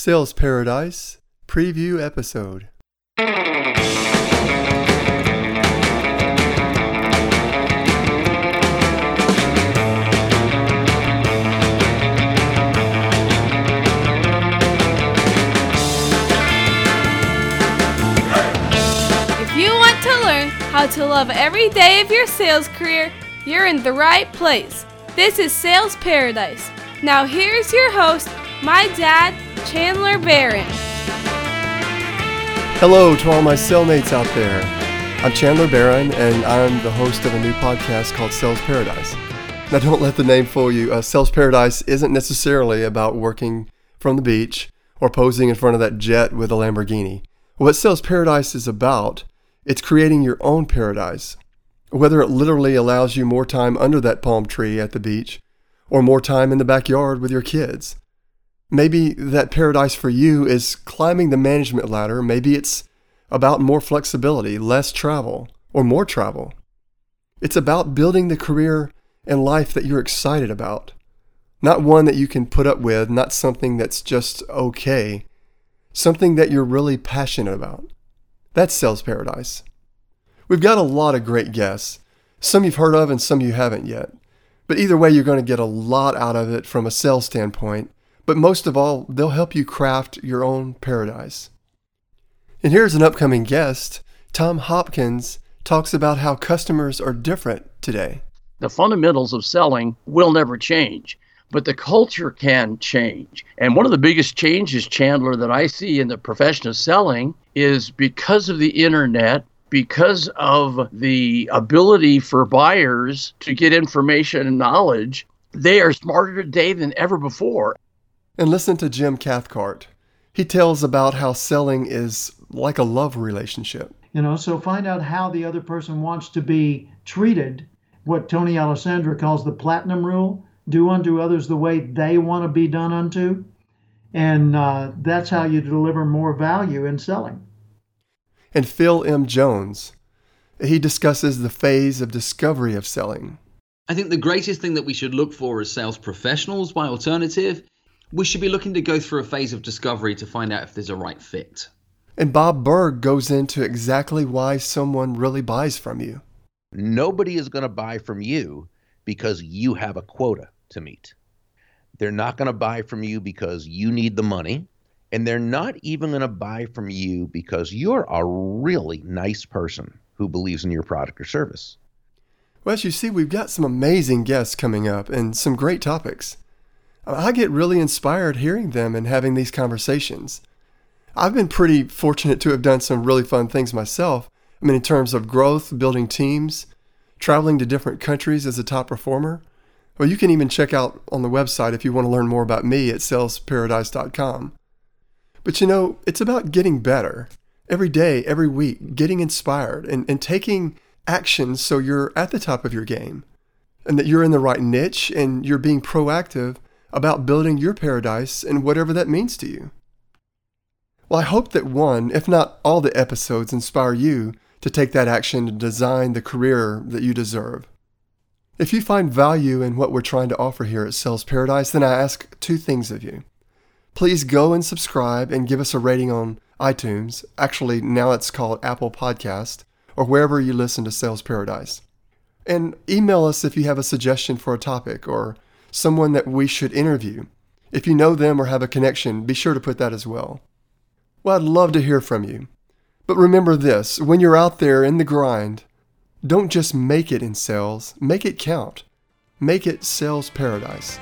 Sales Paradise Preview Episode. If you want to learn how to love every day of your sales career, you're in the right place. This is Sales Paradise. Now, here's your host, my dad, Chandler Barron. Hello to all my cellmates out there. I'm Chandler Barron, and I'm the host of a new podcast called Sales Paradise. Now, don't let the name fool you. Uh, Sales Paradise isn't necessarily about working from the beach or posing in front of that jet with a Lamborghini. What Sales Paradise is about, it's creating your own paradise. Whether it literally allows you more time under that palm tree at the beach or more time in the backyard with your kids. Maybe that paradise for you is climbing the management ladder. Maybe it's about more flexibility, less travel, or more travel. It's about building the career and life that you're excited about. Not one that you can put up with, not something that's just okay, something that you're really passionate about. That's Sales Paradise. We've got a lot of great guests, some you've heard of and some you haven't yet. But either way, you're going to get a lot out of it from a sales standpoint. But most of all, they'll help you craft your own paradise. And here's an upcoming guest. Tom Hopkins talks about how customers are different today. the fundamentals of selling will never change, but the culture can change. And one of the biggest changes, Chandler, that I see in the profession of selling is because of the internet, because of the ability for buyers to get information and knowledge, they are smarter today than ever before. And listen to Jim Cathcart. He tells about how selling is like a love relationship. You know, so find out how the other person wants to be treated. What Tony Alessandra calls the platinum rule do unto others the way they want to be done unto. And uh, that's how you deliver more value in selling. And Phil M. Jones. He discusses the phase of discovery of selling. I think the greatest thing that we should look for as sales professionals by alternative, we should be looking to go through a phase of discovery to find out if there's a right fit. And Bob Burg goes into exactly why someone really buys from you. Nobody is going to buy from you because you have a quota to meet. They're not going to buy from you because you need the money. And they're not even going to buy from you because you're a really nice person who believes in your product or service. Well, as you see, we've got some amazing guests coming up and some great topics. I get really inspired hearing them and having these conversations. I've been pretty fortunate to have done some really fun things myself. I mean, in terms of growth, building teams, traveling to different countries as a top performer. Well, you can even check out on the website if you want to learn more about me at salesparadise.com. But you know, it's about getting better every day, every week, getting inspired and, and taking actions so you're at the top of your game and that you're in the right niche and you're being proactive about building your paradise and whatever that means to you. Well, I hope that one, if not all the episodes, inspire you to take that action to design the career that you deserve. If you find value in what we're trying to offer here at Sales Paradise, then I ask two things of you. Please go and subscribe and give us a rating on iTunes. Actually, now it's called Apple Podcast or wherever you listen to Sales Paradise. And email us if you have a suggestion for a topic or someone that we should interview. If you know them or have a connection, be sure to put that as well. Well, I'd love to hear from you. But remember this when you're out there in the grind, don't just make it in sales, make it count. Make it sales paradise.